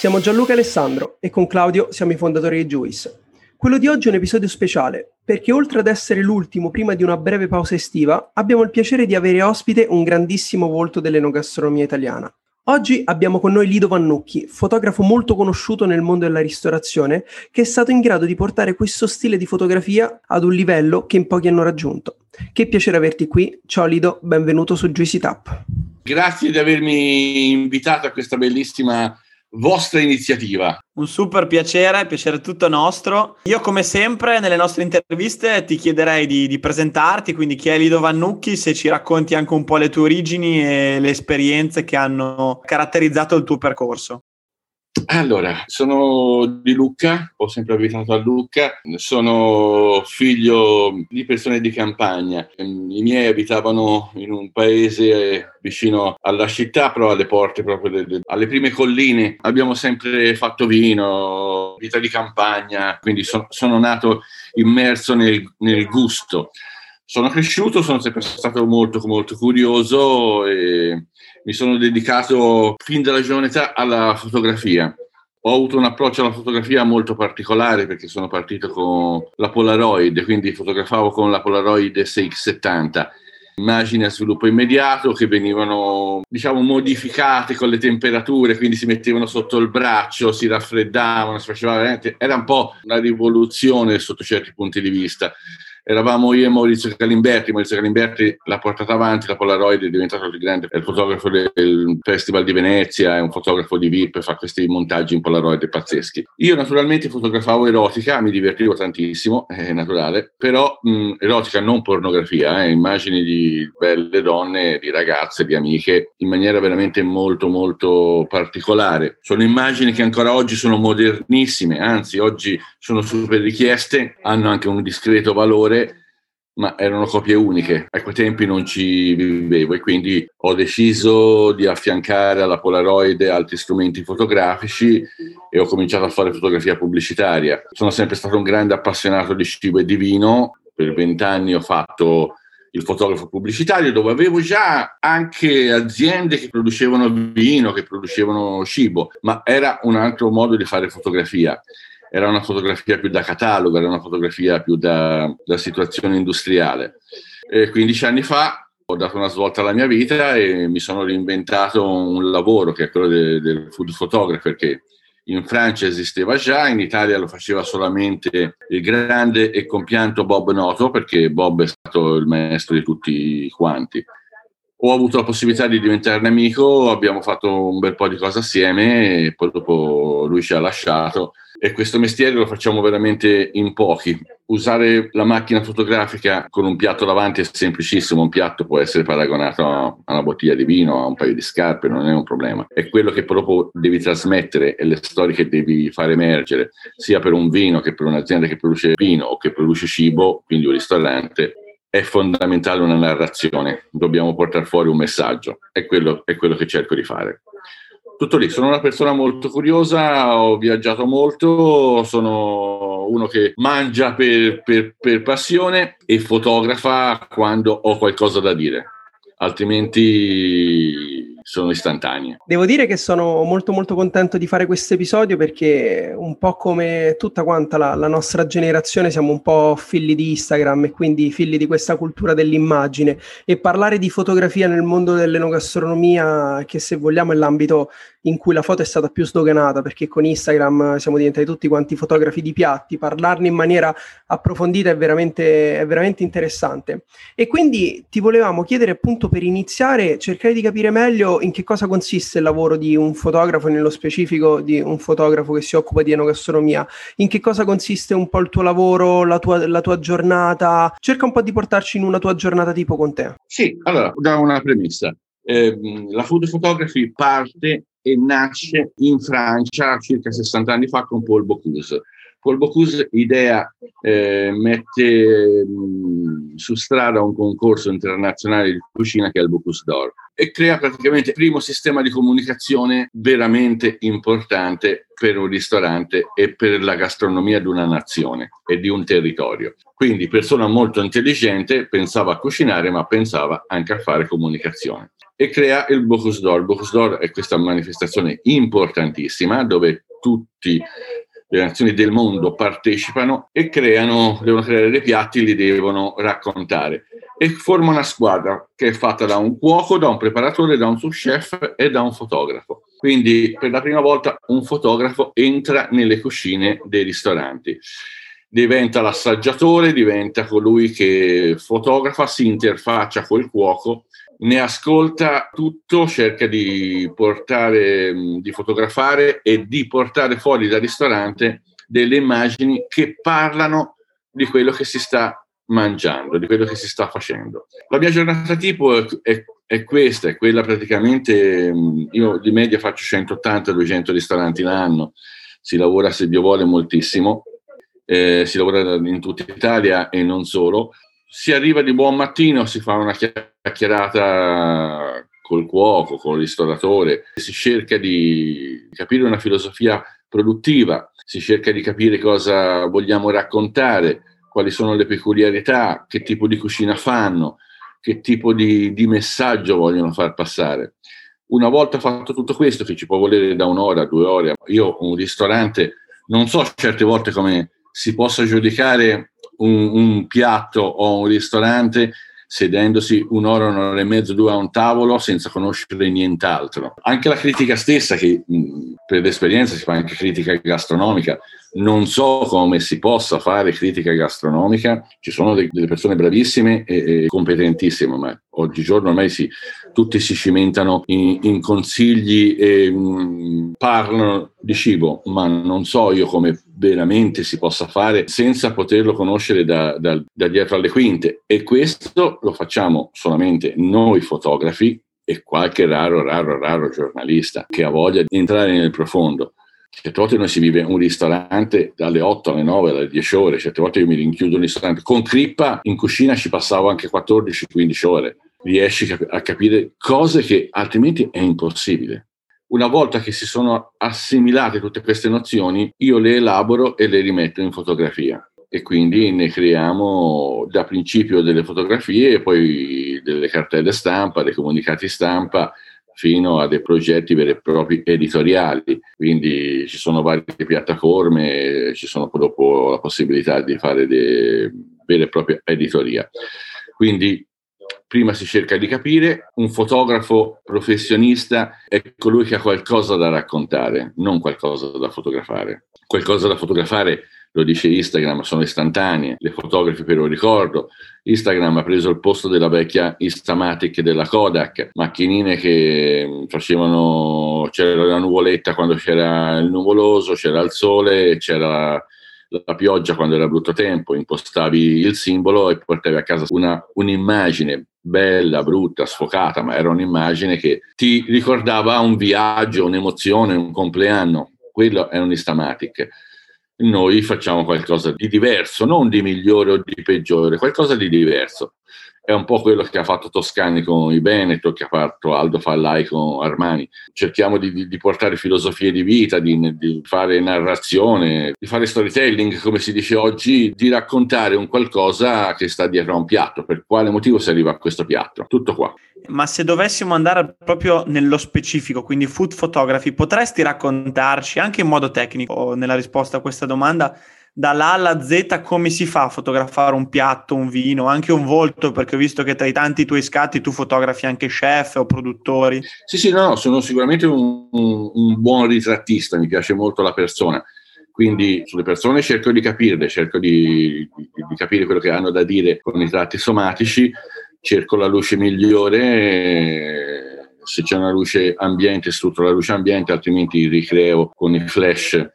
Siamo Gianluca e Alessandro e con Claudio siamo i fondatori di Juice. Quello di oggi è un episodio speciale perché oltre ad essere l'ultimo prima di una breve pausa estiva, abbiamo il piacere di avere ospite un grandissimo volto dell'enogastronomia italiana. Oggi abbiamo con noi Lido Vannucchi, fotografo molto conosciuto nel mondo della ristorazione, che è stato in grado di portare questo stile di fotografia ad un livello che in pochi hanno raggiunto. Che piacere averti qui. Ciao Lido, benvenuto su Juicy Tap. Grazie di avermi invitato a questa bellissima vostra iniziativa. Un super piacere, piacere tutto nostro. Io come sempre nelle nostre interviste ti chiederei di, di, presentarti, quindi chi è Lido Vannucchi, se ci racconti anche un po' le tue origini e le esperienze che hanno caratterizzato il tuo percorso. Allora, sono di Lucca, ho sempre abitato a Lucca, sono figlio di persone di campagna. I miei abitavano in un paese vicino alla città, però alle porte proprio delle, alle prime colline. Abbiamo sempre fatto vino, vita di campagna, quindi so, sono nato immerso nel, nel gusto. Sono cresciuto, sono sempre stato molto, molto curioso e mi sono dedicato fin dalla giovane età alla fotografia. Ho avuto un approccio alla fotografia molto particolare perché sono partito con la Polaroid, quindi fotografavo con la Polaroid SX70 immagini a sviluppo immediato che venivano diciamo modificate con le temperature quindi si mettevano sotto il braccio si raffreddavano si faceva veramente era un po' una rivoluzione sotto certi punti di vista eravamo io e Maurizio Calimberti, Maurizio Calimberti l'ha portata avanti, la Polaroid è diventato il grande il fotografo del Festival di Venezia, è un fotografo di VIP, fa questi montaggi in Polaroid pazzeschi. Io naturalmente fotografavo erotica, mi divertivo tantissimo, è naturale, però mh, erotica non pornografia, eh, immagini di belle donne, di ragazze, di amiche, in maniera veramente molto molto particolare. Sono immagini che ancora oggi sono modernissime, anzi oggi sono super richieste, hanno anche un discreto valore ma erano copie uniche. A quei tempi non ci vivevo e quindi ho deciso di affiancare alla Polaroid altri strumenti fotografici e ho cominciato a fare fotografia pubblicitaria. Sono sempre stato un grande appassionato di cibo e di vino. Per vent'anni ho fatto il fotografo pubblicitario dove avevo già anche aziende che producevano vino, che producevano cibo, ma era un altro modo di fare fotografia era una fotografia più da catalogo, era una fotografia più da, da situazione industriale. E 15 anni fa ho dato una svolta alla mia vita e mi sono reinventato un lavoro che è quello de, del food photographer che in Francia esisteva già, in Italia lo faceva solamente il grande e compianto Bob Noto perché Bob è stato il maestro di tutti quanti. Ho avuto la possibilità di diventarne amico, abbiamo fatto un bel po' di cose assieme e poi dopo lui ci ha lasciato e questo mestiere lo facciamo veramente in pochi. Usare la macchina fotografica con un piatto davanti è semplicissimo, un piatto può essere paragonato a una bottiglia di vino, a un paio di scarpe, non è un problema. È quello che proprio devi trasmettere e le storie che devi far emergere, sia per un vino che per un'azienda che produce vino o che produce cibo, quindi un ristorante, è fondamentale una narrazione, dobbiamo portare fuori un messaggio, è quello, è quello che cerco di fare tutto lì, sono una persona molto curiosa, ho viaggiato molto, sono uno che mangia per, per, per passione e fotografa quando ho qualcosa da dire, altrimenti sono istantanee. Devo dire che sono molto molto contento di fare questo episodio perché un po' come tutta quanta la, la, nostra generazione siamo un po' figli di Instagram e quindi figli di questa cultura dell'immagine e parlare di fotografia nel mondo dell'enogastronomia che se vogliamo è l'ambito in cui la foto è stata più sdoganata perché con Instagram siamo diventati tutti quanti fotografi di piatti, parlarne in maniera approfondita è veramente, è veramente interessante. E quindi ti volevamo chiedere appunto per iniziare, cercare di capire meglio in che cosa consiste il lavoro di un fotografo, nello specifico di un fotografo che si occupa di enogastronomia, in che cosa consiste un po' il tuo lavoro, la tua, la tua giornata, cerca un po' di portarci in una tua giornata tipo con te. Sì, allora, da una premessa. Eh, la food photography parte e nasce in Francia circa 60 anni fa con Paul Bocuse. Paul Bocuse idea, eh, mette mh, su strada un concorso internazionale di cucina che è il Bocuse d'Or e crea praticamente il primo sistema di comunicazione veramente importante per un ristorante e per la gastronomia di una nazione e di un territorio. Quindi persona molto intelligente, pensava a cucinare ma pensava anche a fare comunicazione e crea il Bocuse d'Or. Il Bocuse d'Or è questa manifestazione importantissima dove tutte le nazioni del mondo partecipano e creano, devono creare dei piatti, li devono raccontare e forma una squadra che è fatta da un cuoco, da un preparatore, da un sous chef e da un fotografo. Quindi per la prima volta un fotografo entra nelle cucine dei ristoranti diventa l'assaggiatore, diventa colui che fotografa, si interfaccia col cuoco ne ascolta tutto, cerca di portare, di fotografare e di portare fuori dal ristorante delle immagini che parlano di quello che si sta mangiando, di quello che si sta facendo. La mia giornata tipo è, è, è questa, è quella praticamente, io di media faccio 180-200 ristoranti l'anno, si lavora se Dio vuole moltissimo, eh, si lavora in tutta Italia e non solo, si arriva di buon mattino, si fa una chiacchierata col cuoco, col ristoratore, si cerca di capire una filosofia produttiva, si cerca di capire cosa vogliamo raccontare, quali sono le peculiarità, che tipo di cucina fanno, che tipo di, di messaggio vogliono far passare. Una volta fatto tutto questo, che ci può volere da un'ora, due ore, io un ristorante non so certe volte come si possa giudicare un, un piatto o un ristorante sedendosi un'ora, un'ora e mezzo, due a un tavolo senza conoscere nient'altro. Anche la critica stessa, che mh, per l'esperienza si fa anche critica gastronomica, non so come si possa fare critica gastronomica, ci sono de- delle persone bravissime e, competentissime, ma oggigiorno ormai si, tutti si cimentano in, in consigli e mh, parlano di cibo, ma non so io come veramente si possa fare senza poterlo conoscere da, da, da dietro alle quinte. E questo lo facciamo solamente noi fotografi e qualche raro, raro, raro giornalista che ha voglia di entrare nel profondo. Certe volte noi si vive un ristorante dalle 8 alle 9, alle 10 ore, certe volte io mi rinchiudo un ristorante. Con Crippa in cucina ci passavo anche 14-15 ore. Riesci a capire cose che altrimenti è impossibile. Una volta che si sono assimilate tutte queste nozioni, io le elaboro e le rimetto in fotografia e quindi ne creiamo da principio delle fotografie poi delle cartelle stampa, dei comunicati stampa fino a dei progetti veri e propri editoriali. Quindi ci sono varie piattaforme, ci sono dopo la possibilità di fare delle vere e proprie editoria. Quindi prima si cerca di capire, un fotografo professionista è colui che ha qualcosa da raccontare, non qualcosa da fotografare. Qualcosa da fotografare lo dice Instagram, sono istantanee, le fotografi per un ricordo. Instagram ha preso il posto della vecchia Instamatic della Kodak, macchinine che facevano, c'era la nuvoletta quando c'era il nuvoloso, c'era il sole, c'era la pioggia quando era brutto tempo, impostavi il simbolo e portavi a casa una, un'immagine bella, brutta, sfocata, ma era un'immagine che ti ricordava un viaggio, un'emozione, un compleanno. Quello è un Instamatic. Noi facciamo qualcosa di diverso, non di migliore o di peggiore, qualcosa di diverso è un po' quello che ha fatto Toscani con i Benetton, che ha fatto Aldo Fallai con Armani. Cerchiamo di, di portare filosofie di vita, di, di, fare narrazione, di fare storytelling, come si dice oggi, di raccontare un qualcosa che sta dietro a un piatto. Per quale motivo si arriva a questo piatto? Tutto qua. Ma se dovessimo andare proprio nello specifico, quindi food photography, potresti raccontarci anche in modo tecnico nella risposta a questa domanda dall'A alla Z come si fa a fotografare un piatto, un vino, anche un volto, perché ho visto che tra i tanti tuoi scatti tu fotografi anche chef o produttori. Sì, sì, no, no sono sicuramente un, un, un buon ritrattista, mi piace molto la persona. Quindi sulle persone cerco di capirle, cerco di, di, di capire quello che hanno da dire con i tratti somatici, cerco la luce migliore, se c'è una luce ambiente, sfrutto la luce ambiente, altrimenti ricreo con i flash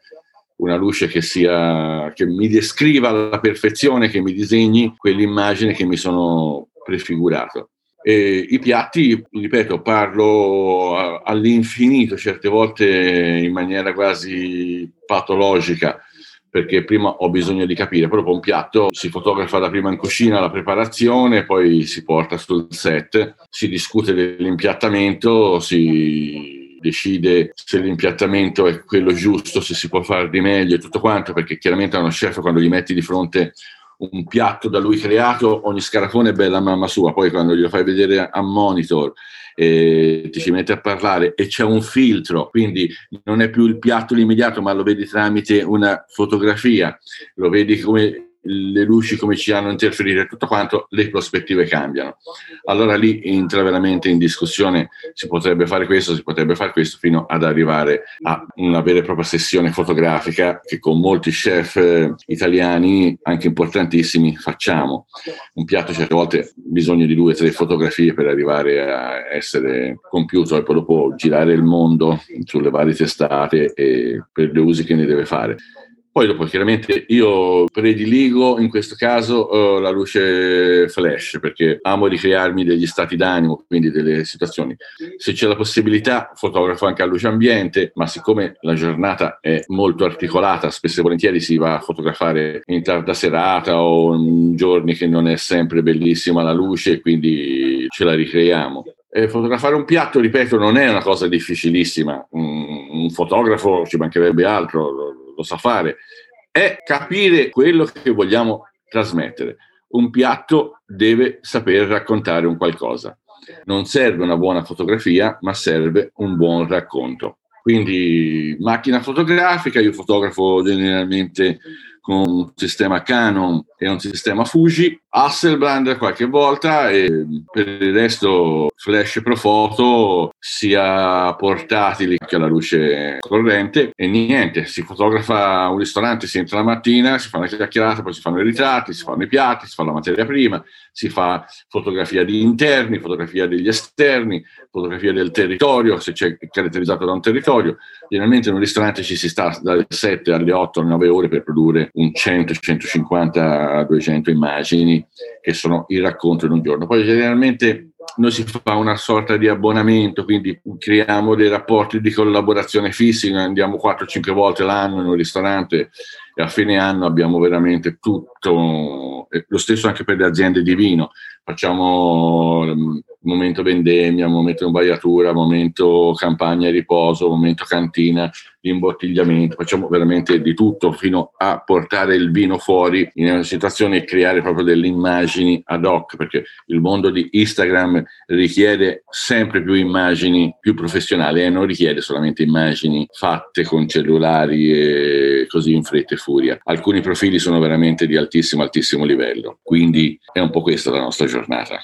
una luce che, sia, che mi descriva alla perfezione, che mi disegni quell'immagine che mi sono prefigurato. E I piatti, ripeto, parlo all'infinito, certe volte in maniera quasi patologica, perché prima ho bisogno di capire. Proprio un piatto si fotografa da prima in cucina la preparazione, poi si porta sul set, si discute dell'impiattamento, si decide se l'impiattamento è quello giusto, se si può fare di meglio e tutto quanto, perché chiaramente a uno chef quando gli metti di fronte un piatto da lui creato, ogni scarafone è bella mamma sua, poi quando glielo fai vedere a monitor e ti ci metti a parlare e c'è un filtro, quindi non è più il piatto immediato, ma lo vedi tramite una fotografia, lo vedi come le luci come ci hanno interferito e tutto quanto, le prospettive cambiano. Allora lì entra veramente in discussione, si potrebbe fare questo, si potrebbe fare questo, fino ad arrivare a una vera e propria sessione fotografica che con molti chef eh, italiani, anche importantissimi, facciamo. Un piatto certe volte ha bisogno di due o tre fotografie per arrivare a essere compiuto e poi dopo girare il mondo sulle varie testate e per le usi che ne deve fare. Poi dopo chiaramente io prediligo in questo caso uh, la luce flash perché amo ricrearmi degli stati d'animo, quindi delle situazioni. Se c'è la possibilità fotografo anche a luce ambiente, ma siccome la giornata è molto articolata, spesso e volentieri si va a fotografare in tarda serata o in giorni che non è sempre bellissima la luce, quindi ce la ricreiamo. E fotografare un piatto, ripeto, non è una cosa difficilissima. Un, un fotografo ci mancherebbe altro lo sa fare, è capire quello che vogliamo trasmettere. Un piatto deve saper raccontare un qualcosa. Non serve una buona fotografia, ma serve un buon racconto. Quindi macchina fotografica, io fotografo generalmente con un sistema Canon e un sistema Fuji, Hasselblad qualche volta e per il resto flash pro foto sia portatili che alla luce corrente e niente, si fotografa un ristorante, si entra la mattina, si fa una chiacchierata, poi si fanno i ritratti, si fanno i piatti, si fa la materia prima, si fa fotografia di interni, fotografia degli esterni, fotografia del territorio, se c'è caratterizzato da un territorio. Generalmente in un ristorante ci si sta dalle 7 alle 8, alle 9 ore per produrre un 100, 150, 200 immagini che sono il racconto in un giorno. Poi generalmente noi si fa una sorta di abbonamento, quindi creiamo dei rapporti di collaborazione fissi, andiamo 4-5 volte l'anno in un ristorante e a fine anno abbiamo veramente tutto, lo stesso anche per le aziende di vino, facciamo mm, momento vendemmia, momento imbaiatura, momento campagna e riposo, momento cantina, imbottigliamento, facciamo veramente di tutto fino a portare il vino fuori in una situazione e creare proprio delle immagini ad hoc, perché il mondo di Instagram richiede sempre più immagini più professionali e non richiede solamente immagini fatte con cellulari e così in fretta e furia. Alcuni profili sono veramente di altissimo, altissimo livello, quindi è un po' questa la nostra giornata. of matter.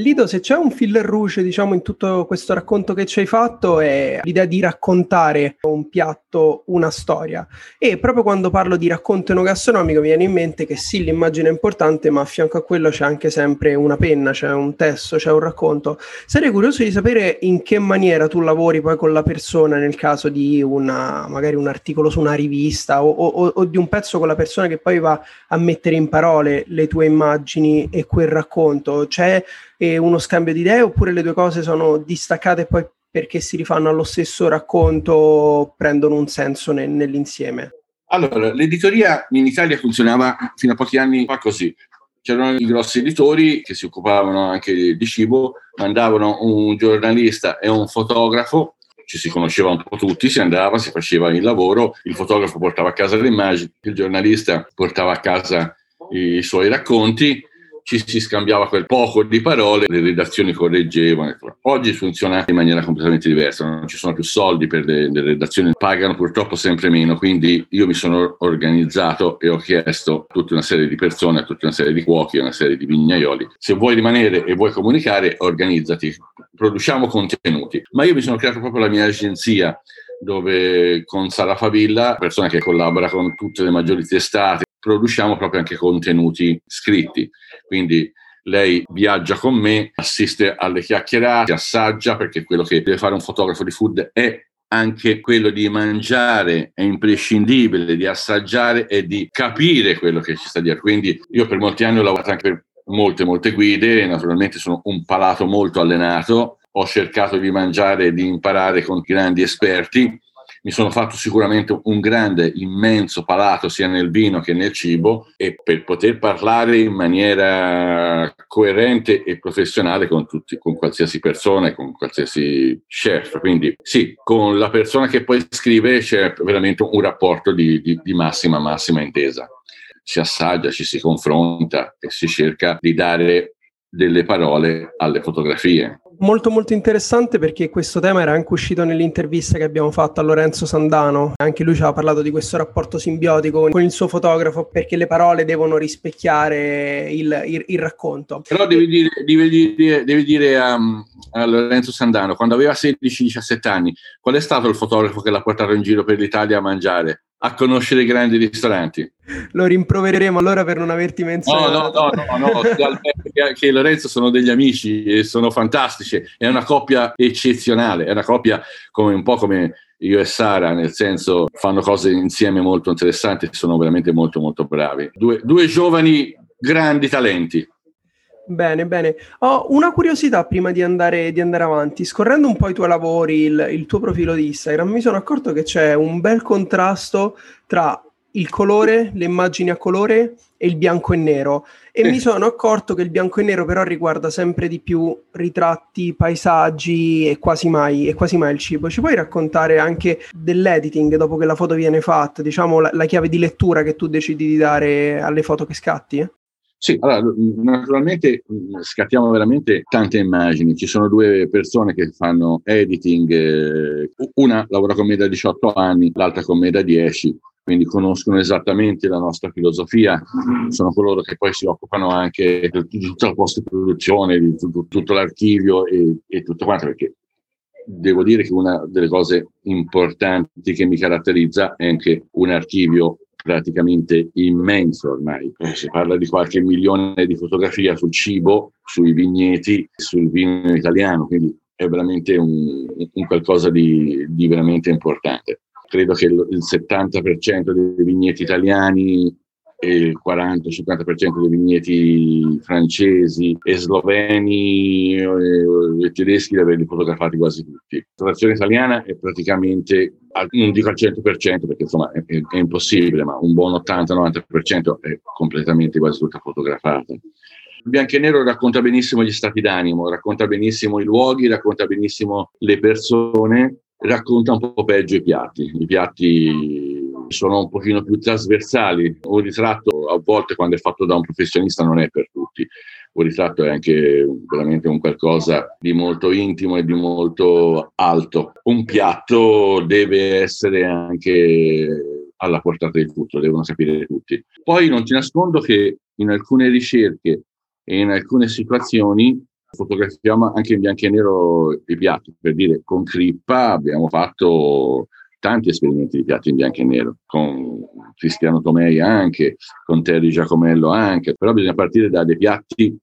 Lido, se c'è un fil rouge, diciamo, in tutto questo racconto che ci hai fatto è l'idea di raccontare un piatto, una storia. E proprio quando parlo di racconto enogastronomico mi viene in mente che sì, l'immagine è importante, ma a fianco a quello c'è anche sempre una penna, c'è un testo, c'è un racconto. Sarei curioso di sapere in che maniera tu lavori poi con la persona nel caso di una, magari un articolo su una rivista o, o, o di un pezzo con la persona che poi va a mettere in parole le tue immagini e quel racconto. C'è e uno scambio di idee oppure le due cose sono distaccate e poi perché si rifanno allo stesso racconto prendono un senso ne- nell'insieme? Allora, l'editoria in Italia funzionava fino a pochi anni fa così. C'erano i grossi editori che si occupavano anche di cibo, mandavano un giornalista e un fotografo ci si conosceva un po' tutti, si andava, si faceva il lavoro, il fotografo portava a casa le immagini, il giornalista portava a casa i suoi racconti ci si scambiava quel poco di parole, le redazioni correggevano. Oggi funziona in maniera completamente diversa, non ci sono più soldi per le, le redazioni, pagano purtroppo sempre meno, quindi io mi sono organizzato e ho chiesto a tutta una serie di persone, a tutta una serie di cuochi, a una serie di vignaioli, se vuoi rimanere e vuoi comunicare, organizzati, produciamo contenuti. Ma io mi sono creato proprio la mia agenzia dove con Sara Favilla, persona che collabora con tutte le maggiori testate, produciamo proprio anche contenuti scritti. Quindi lei viaggia con me, assiste alle chiacchierate, assaggia, perché quello che deve fare un fotografo di food è anche quello di mangiare è imprescindibile, di assaggiare e di capire quello che ci sta dietro. Quindi io per molti anni ho lavorato anche per molte, molte guide, naturalmente sono un palato molto allenato, ho cercato di mangiare e di imparare con grandi esperti mi sono fatto sicuramente un grande, immenso palato sia nel vino che nel cibo e per poter parlare in maniera coerente e professionale con tutti, con qualsiasi persona e con qualsiasi chef. Quindi sì, con la persona che poi scrive c'è veramente un rapporto di, di, di massima, massima intesa. Si assaggia, ci si confronta e si cerca di dare delle parole alle fotografie molto molto interessante perché questo tema era anche uscito nell'intervista che abbiamo fatto a Lorenzo Sandano. Anche lui ci ha parlato di questo rapporto simbiotico con il suo fotografo perché le parole devono rispecchiare il, il, il racconto. Però devi dire, devi dire, devi dire a, a, Lorenzo Sandano, quando aveva 16-17 anni, qual è stato il fotografo che l'ha portato in giro per l'Italia a mangiare? A conoscere i grandi ristoranti. Lo rimprovereremo allora per non averti menzionato. No, no, no, no, no che Lorenzo sono degli amici e sono fantastici, è una coppia eccezionale, è una coppia come un po' come io e Sara, nel senso fanno cose insieme molto interessanti, sono veramente molto molto bravi. Due, due giovani grandi talenti. Bene, bene. Ho una curiosità prima di andare, di andare avanti. Scorrendo un po' i tuoi lavori, il, il, tuo profilo di Instagram, mi sono accorto che c'è un bel contrasto tra il colore, le immagini a colore e il bianco e nero. E eh. mi sono accorto che il bianco e nero però riguarda sempre di più ritratti, paesaggi e quasi mai, e quasi mai il cibo. Ci puoi raccontare anche dell'editing dopo che la foto viene fatta, diciamo la, la chiave di lettura che tu decidi di dare alle foto che scatti? Sì, allora, naturalmente scattiamo veramente tante immagini. Ci sono due persone che fanno editing, eh, una lavora con me da 18 anni, l'altra con me da 10, quindi conoscono esattamente la nostra filosofia, sono coloro che poi si occupano anche di tutta la post-produzione, di tutto l'archivio e, e tutto quanto, perché devo dire che una delle cose importanti che mi caratterizza è anche un archivio praticamente immenso ormai. Eh, si parla di qualche milione di fotografie sul cibo, sui vigneti, sul vino italiano, quindi è veramente un, un qualcosa di, di, veramente importante. Credo che il, il 70% dei vigneti italiani il 40-50% dei vigneti francesi e sloveni e, e tedeschi li averli fotografati quasi tutti. La situazione italiana è praticamente, non dico al 100% perché insomma è, è, è impossibile, ma un buon 80-90% è completamente quasi tutta fotografata. Bianco e nero racconta benissimo gli stati d'animo, racconta benissimo i luoghi, racconta benissimo le persone, racconta un po' peggio i piatti. I piatti sono un pochino più trasversali. Un ritratto a volte quando è fatto da un professionista non è per tutti. Un ritratto è anche veramente un qualcosa di molto intimo e di molto alto. Un piatto deve essere anche alla portata di tutto, devono sapere tutti. Poi non ti nascondo che in alcune ricerche e in alcune situazioni fotografiamo anche in bianco e nero i piatti. Per dire, con Crippa abbiamo fatto tanti esperimenti di piatti in bianco e nero, con Cristiano Tomei anche, con Terry Giacomello anche, però bisogna partire da dei piatti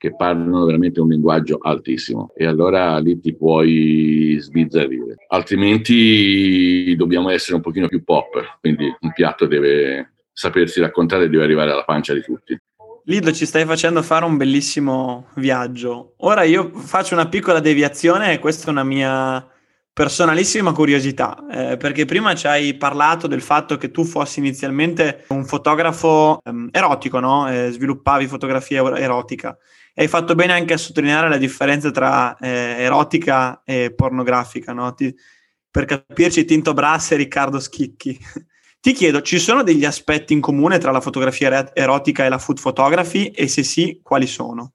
che parlano veramente un linguaggio altissimo e allora lì ti puoi sbizzarrire. Altrimenti dobbiamo essere un pochino più pop, quindi un piatto deve sapersi raccontare e deve arrivare alla pancia di tutti. Lido, ci stai facendo fare un bellissimo viaggio. Ora io faccio una piccola deviazione questa è una mia personalissima curiosità, eh, perché prima ci hai parlato del fatto che tu fossi inizialmente un fotografo ehm, erotico, no? Eh, sviluppavi fotografia erotica. E hai fatto bene anche a sottolineare la differenza tra eh, erotica e pornografica, no? Ti, per capirci, Tinto Brass e Riccardo Schicchi. Ti chiedo, ci sono degli aspetti in comune tra la fotografia erotica e la food photography e se sì, quali sono?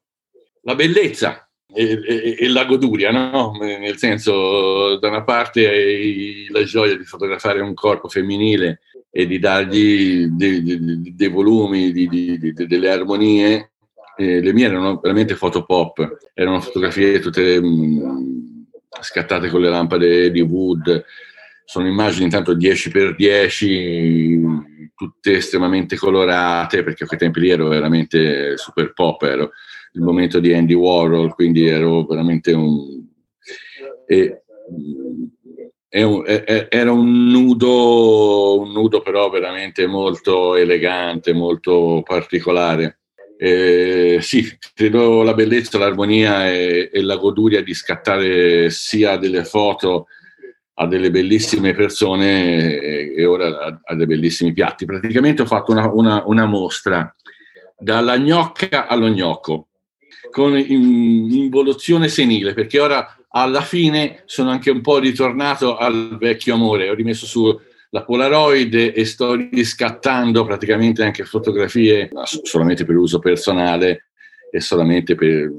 La bellezza e, e, e la goduria, no? Nel senso, da una parte la gioia di fotografare un corpo femminile e di dargli dei, dei, dei volumi, di, di, delle armonie. E le mie erano veramente foto pop, erano fotografie tutte mh, mm, scattate con le lampade di Wood, sono immagini intanto 10x10, tutte estremamente colorate, perché a quei tempi lì ero veramente super pop, ero il momento di Andy Warhol, quindi ero veramente un... E, era un nudo, un nudo però veramente molto elegante, molto particolare. Eh, sì, credo la bellezza, l'armonia e, e, la goduria di scattare sia delle foto a delle bellissime persone e, e ora a, a, dei bellissimi piatti. Praticamente ho fatto una, una, una mostra dalla gnocca allo gnocco con in, involuzione senile perché ora alla fine sono anche un po' ritornato al vecchio amore. Ho rimesso su la Polaroid e sto riscattando praticamente anche fotografie solamente per uso personale e solamente per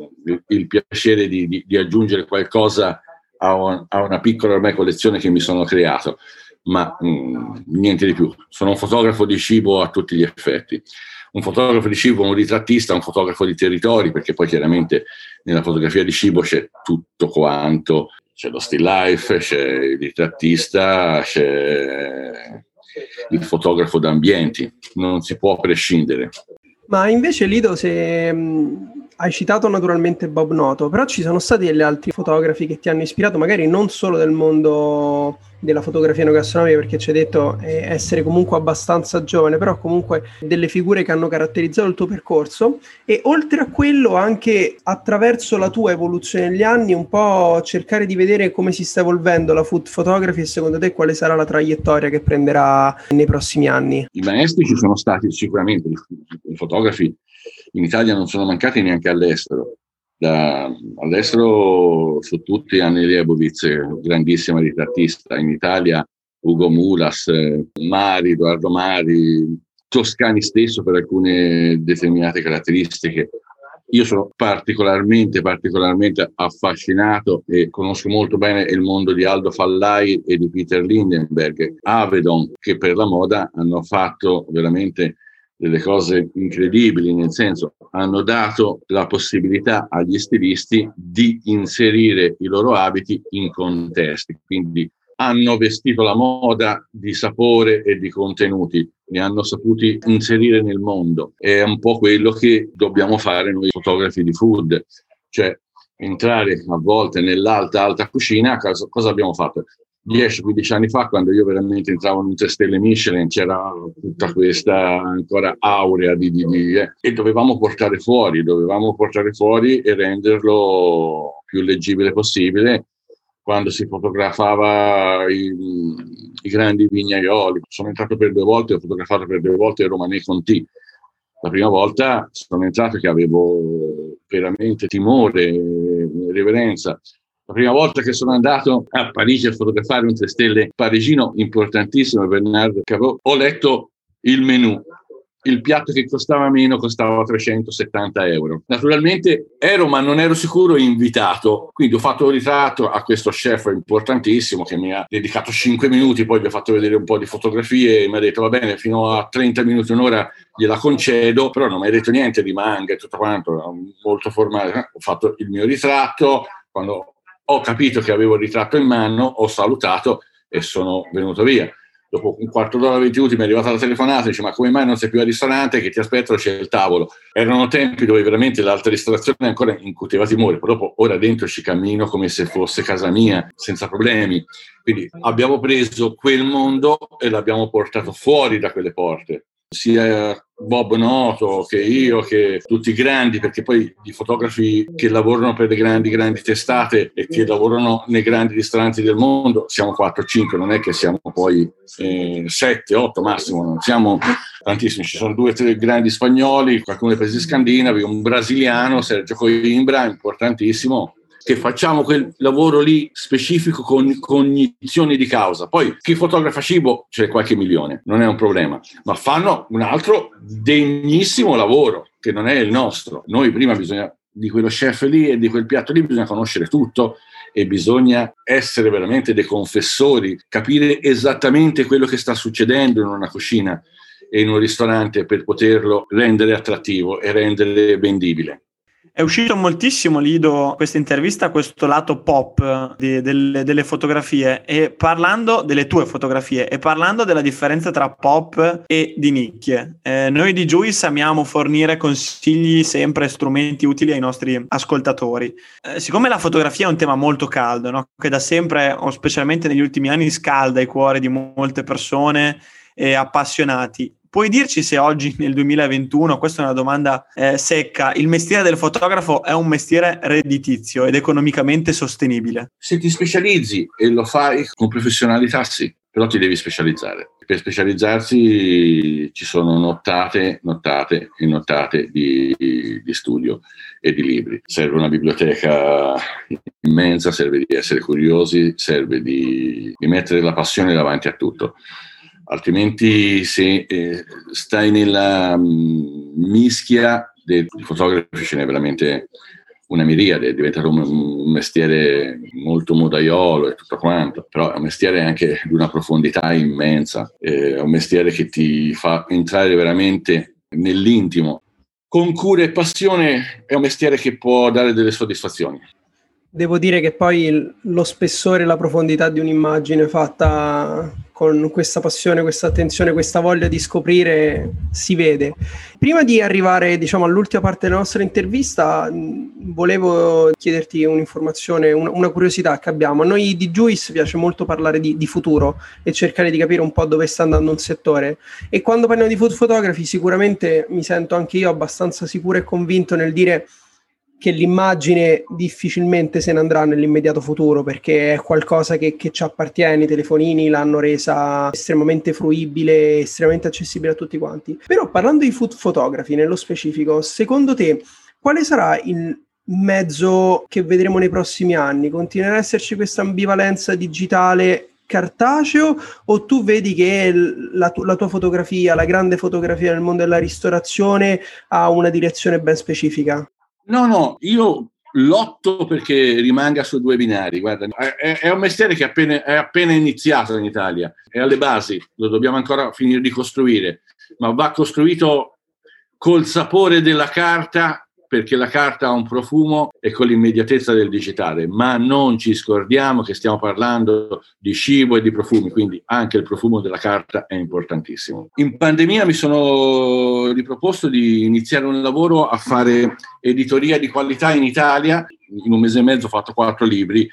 il piacere di, di, di aggiungere qualcosa a, un, a, una piccola ormai collezione che mi sono creato, ma mh, mm, niente di più. Sono un fotografo di cibo a tutti gli effetti. Un fotografo di cibo, un ritrattista, un fotografo di territori, perché poi chiaramente nella fotografia di cibo c'è tutto quanto, c'è lo still life, c'è il ritrattista, c'è il fotografo d'ambienti, non si può prescindere. Ma invece Lido, se hai citato naturalmente Bob Noto, però ci sono stati degli altri fotografi che ti hanno ispirato, magari non solo del mondo della fotografia enogastronomica, perché ci hai detto eh, essere comunque abbastanza giovane, però comunque delle figure che hanno caratterizzato il tuo percorso e oltre a quello anche attraverso la tua evoluzione negli anni un po' cercare di vedere come si sta evolvendo la food photography e secondo te quale sarà la traiettoria che prenderà nei prossimi anni. I maestri ci sono stati sicuramente, i fotografi in Italia non sono mancati neanche all'estero. Da, all'estero su tutti Anni Leibovitz, grandissima ritrattista, in Italia Ugo Mulas, Mari, Edoardo Mari, Toscani stesso per alcune determinate caratteristiche. Io sono particolarmente, particolarmente affascinato e conosco molto bene il mondo di Aldo Fallai e di Peter Lindenberg, Avedon, che per la moda hanno fatto veramente delle cose incredibili, nel senso hanno dato la possibilità agli stilisti di inserire i loro abiti in contesti, quindi hanno vestito la moda di sapore e di contenuti, li hanno saputi inserire nel mondo. È un po' quello che dobbiamo fare noi fotografi di food, cioè entrare a volte nell'alta alta cucina, cosa, abbiamo fatto? 10-15 anni fa, quando io veramente entravo in un 3 stelle Michelin, c'era tutta questa ancora aurea di, di, di eh, e dovevamo portare fuori, dovevamo portare fuori e renderlo più leggibile possibile quando si fotografava i, i grandi vignaioli. Sono entrato per due volte, ho fotografato per due volte Romanè Conti. La prima volta sono entrato che avevo veramente timore, reverenza la prima volta che sono andato a Parigi a fotografare un 3 stelle parigino importantissimo, Bernardo Cavot, ho letto il menù. Il piatto che costava meno costava 370 euro. Naturalmente ero, ma non ero sicuro, invitato. Quindi ho fatto un ritratto a questo chef importantissimo che mi ha dedicato 5 minuti, poi vi ho fatto vedere un po' di fotografie e mi ha detto va bene, fino a 30 minuti, un'ora gliela concedo, però non mi ha detto niente di manga e tutto quanto, molto formale. Ho fatto il mio ritratto, quando ho capito che avevo il ritratto in mano, ho salutato e sono venuto via. Dopo un quarto d'ora, 20 minuti mi è arrivata la telefonata e dice ma come mai non sei più al ristorante che ti aspetto, c'è il tavolo. Erano tempi dove veramente l'alta ristorazione ancora incuteva timore, poi dopo ora dentro ci cammino come se fosse casa mia, senza problemi. Quindi abbiamo preso quel mondo e l'abbiamo portato fuori da quelle porte sia Bob Noto che io, che tutti i grandi, perché poi i fotografi che lavorano per le grandi, grandi testate e che lavorano nei grandi ristoranti del mondo, siamo 4-5, non è che siamo poi eh, 7-8 massimo, non siamo tantissimi, ci sono due tre grandi spagnoli, qualcuno dei paesi scandinavi, un brasiliano, Sergio Coimbra, importantissimo, che facciamo quel lavoro lì specifico con cognizioni di causa. Poi chi fotografa cibo c'è qualche milione, non è un problema, ma fanno un altro degnissimo lavoro che non è il nostro. Noi prima bisogna di quello chef lì e di quel piatto lì bisogna conoscere tutto e bisogna essere veramente dei confessori, capire esattamente quello che sta succedendo in una cucina e in un ristorante per poterlo rendere attrattivo e rendere vendibile. È uscito moltissimo, Lido, questa intervista, questo lato pop di, delle, delle, fotografie e parlando delle tue fotografie e parlando della differenza tra pop e di nicchie. Eh, noi di Juice amiamo fornire consigli sempre, strumenti utili ai nostri ascoltatori. Eh, siccome la fotografia è un tema molto caldo, no? che da sempre, o specialmente negli ultimi anni, scalda i cuori di molte persone e appassionati, Puoi dirci se oggi nel 2021, questa è una domanda eh, secca, il mestiere del fotografo è un mestiere redditizio ed economicamente sostenibile? Se ti specializzi e lo fai con professionalità, sì, però ti devi specializzare. Per specializzarsi ci sono nottate, nottate e nottate di, di studio e di libri. Serve una biblioteca immensa, serve di essere curiosi, serve di, di mettere la passione davanti a tutto altrimenti se eh, stai nella mh, mm, mischia dei fotografi ce n'è veramente una miriade, è diventato un, un, mestiere molto modaiolo e tutto quanto, però è un mestiere anche di una profondità immensa, è un mestiere che ti fa entrare veramente nell'intimo. Con cura e passione è un mestiere che può dare delle soddisfazioni. Devo dire che poi lo spessore e la profondità di un'immagine fatta con questa passione, questa attenzione, questa voglia di scoprire si vede. Prima di arrivare diciamo, all'ultima parte della nostra intervista, volevo chiederti un'informazione, una, una, curiosità che abbiamo. A noi di Juice piace molto parlare di, di, futuro e cercare di capire un po' dove sta andando un settore. E quando parliamo di food photography, sicuramente mi sento anche io abbastanza sicuro e convinto nel dire che l'immagine difficilmente se ne andrà nell'immediato futuro perché è qualcosa che, che ci appartiene, i telefonini l'hanno resa estremamente fruibile, estremamente accessibile a tutti quanti. Però parlando di food photography nello specifico, secondo te quale sarà il mezzo che vedremo nei prossimi anni? Continuerà ad esserci questa ambivalenza digitale cartaceo o tu vedi che la, tu- la, tua fotografia, la grande fotografia nel mondo della ristorazione ha una direzione ben specifica? No, no, io lotto perché rimanga su due binari. Guarda, è, è un mestiere che è appena, è appena iniziato in Italia, è alle basi, lo dobbiamo ancora finire di costruire, ma va costruito col sapore della carta perché la carta ha un profumo e con l'immediatezza del digitale, ma non ci scordiamo che stiamo parlando di cibo e di profumi, quindi anche il profumo della carta è importantissimo. In pandemia mi sono riproposto di iniziare un lavoro a fare editoria di qualità in Italia, in un mese e mezzo ho fatto quattro libri,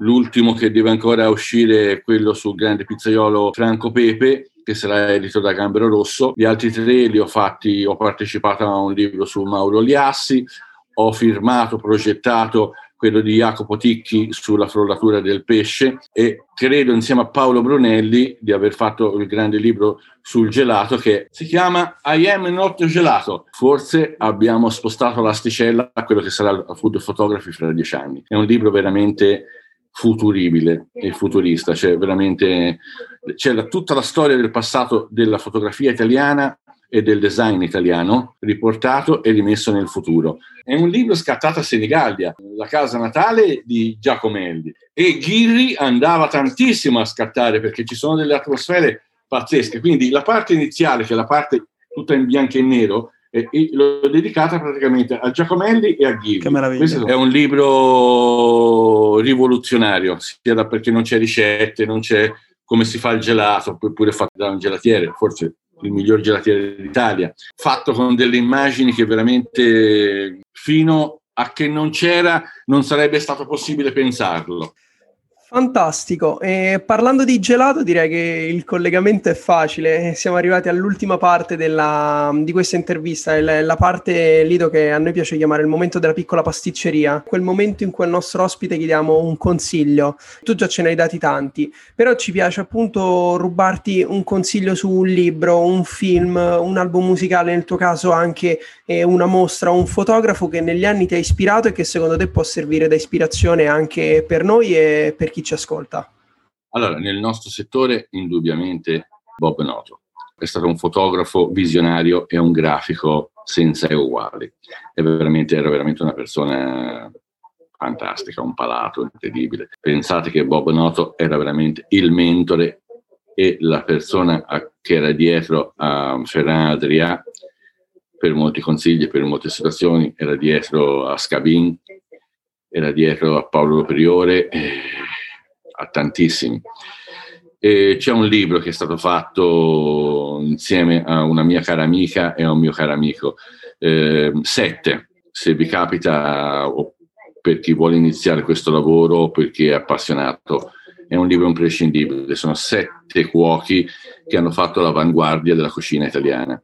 l'ultimo che deve ancora uscire è quello sul grande pizzaiolo Franco Pepe, che sarà edito da Gambero Rosso. Gli altri tre li ho fatti, ho partecipato a un libro su Mauro Liassi, ho firmato, progettato quello di Jacopo Ticchi sulla frollatura del pesce e credo insieme a Paolo Brunelli di aver fatto il grande libro sul gelato che si chiama I am not gelato. Forse abbiamo spostato l'asticella a quello che sarà la food photography fra dieci anni. È un libro veramente futuribile e futurista, cioè veramente c'è la, tutta la storia del passato della fotografia italiana e del design italiano riportato e rimesso nel futuro. È un libro scattato a Senigallia, la casa natale di Giacomelli. E Ghirri andava tantissimo a scattare perché ci sono delle atmosfere pazzesche, quindi la parte iniziale che è la parte tutta in bianco e nero e, l'ho dedicata praticamente a Giacomelli e a meraviglia. Questo è un libro rivoluzionario, sia da perché non c'è ricette, non c'è come si fa il gelato, poi pure fatto da un gelatiere, forse il miglior gelatiere d'Italia, fatto con delle immagini che veramente fino a che non c'era non sarebbe stato possibile pensarlo. Fantastico, e parlando di gelato direi che il collegamento è facile, siamo arrivati all'ultima parte della, di questa intervista, la, la parte Lido che a noi piace chiamare il momento della piccola pasticceria, quel momento in cui al nostro ospite chiediamo un consiglio, tu già ce ne hai dati tanti, però ci piace appunto rubarti un consiglio su un libro, un film, un album musicale, nel tuo caso anche eh, una mostra, un fotografo che negli anni ti ha ispirato e che secondo te può servire da ispirazione anche per noi e per chi chi ci ascolta? Allora, nel nostro settore indubbiamente Bob Noto. È stato un fotografo visionario e un grafico senza uguali. Veramente, era veramente una persona fantastica, un palato incredibile. Pensate che Bob Noto era veramente il mentore e la persona a, che era dietro a Ferran Adrià per molti consigli, per molte situazioni, era dietro a Scabin, era dietro a Paolo Priore. Eh, a tantissimi. E c'è un libro che è stato fatto insieme a una mia cara amica e a un mio caro amico, eh, Sette, se vi capita o per chi vuole iniziare questo lavoro o per chi è appassionato, è un libro imprescindibile, sono sette cuochi che hanno fatto l'avanguardia della cucina italiana,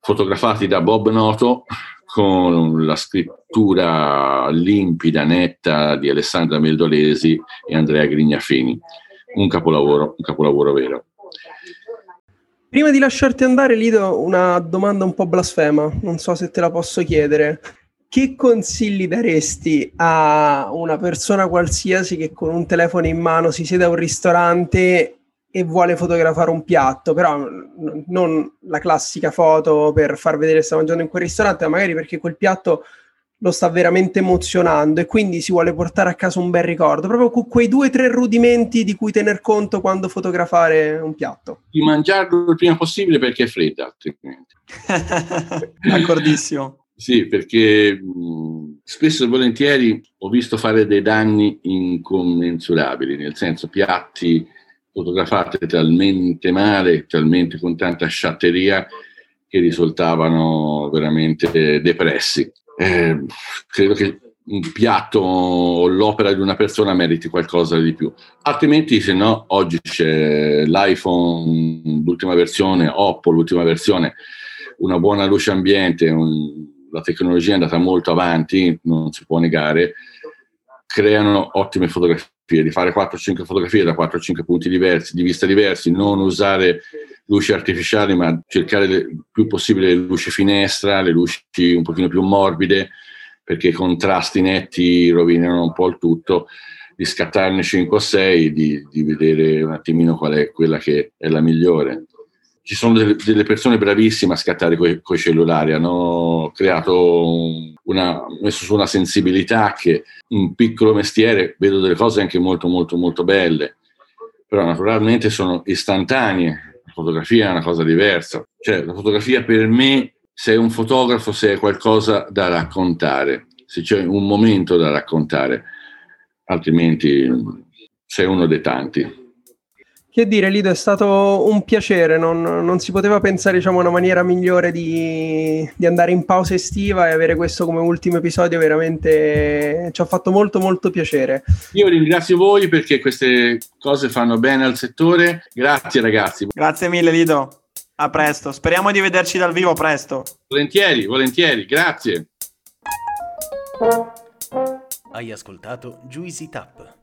fotografati da Bob Noto con la scrittura limpida, netta di Alessandra Meldolesi e Andrea Grignafini. Un capolavoro, un capolavoro vero. Prima di lasciarti andare, Lido, una domanda un po' blasfema, non so se te la posso chiedere. Che consigli daresti a una persona qualsiasi che con un telefono in mano si siede a un ristorante e vuole fotografare un piatto, però non la classica foto per far vedere che sta mangiando in quel ristorante, ma magari perché quel piatto lo sta veramente emozionando e quindi si vuole portare a casa un bel ricordo, proprio con quei due o tre rudimenti di cui tener conto quando fotografare un piatto. Di mangiarlo il prima possibile perché è fredda, altrimenti. D'accordissimo. Sì, perché mh, spesso e volentieri ho visto fare dei danni incommensurabili, nel senso piatti fotografate talmente male, talmente con tanta sciatteria che risultavano veramente depressi. Eh, credo che un piatto o l'opera di una persona meriti qualcosa di più. Altrimenti, se no, oggi c'è l'iPhone, l'ultima versione, Oppo, l'ultima versione, una buona luce ambiente, un, la tecnologia è andata molto avanti, non si può negare, creano ottime fotografie di fare 4-5 fotografie da 4-5 punti diversi, di vista diversi, non usare luci artificiali, ma cercare il più possibile le luci finestra, le luci un pochino più morbide, perché i contrasti netti rovinano un po' il tutto, di scattarne 5 o 6, di, di vedere un attimino qual è quella che è la migliore ci sono delle, delle, persone bravissime a scattare con i cellulari, hanno creato una, messo su una sensibilità che un piccolo mestiere, vedo delle cose anche molto molto molto belle, però naturalmente sono istantanee, la fotografia è una cosa diversa, cioè la fotografia per me, se è un fotografo, se è qualcosa da raccontare, se c'è un momento da raccontare, altrimenti sei uno dei tanti. Che dire, Lido, è stato un piacere, non, non si poteva pensare diciamo, una maniera migliore di, di, andare in pausa estiva e avere questo come ultimo episodio, veramente ci ha fatto molto molto piacere. Io ringrazio voi perché queste cose fanno bene al settore, grazie ragazzi. Grazie mille Lido, a presto, speriamo di vederci dal vivo presto. Volentieri, volentieri, grazie. Hai ascoltato Juicy Tap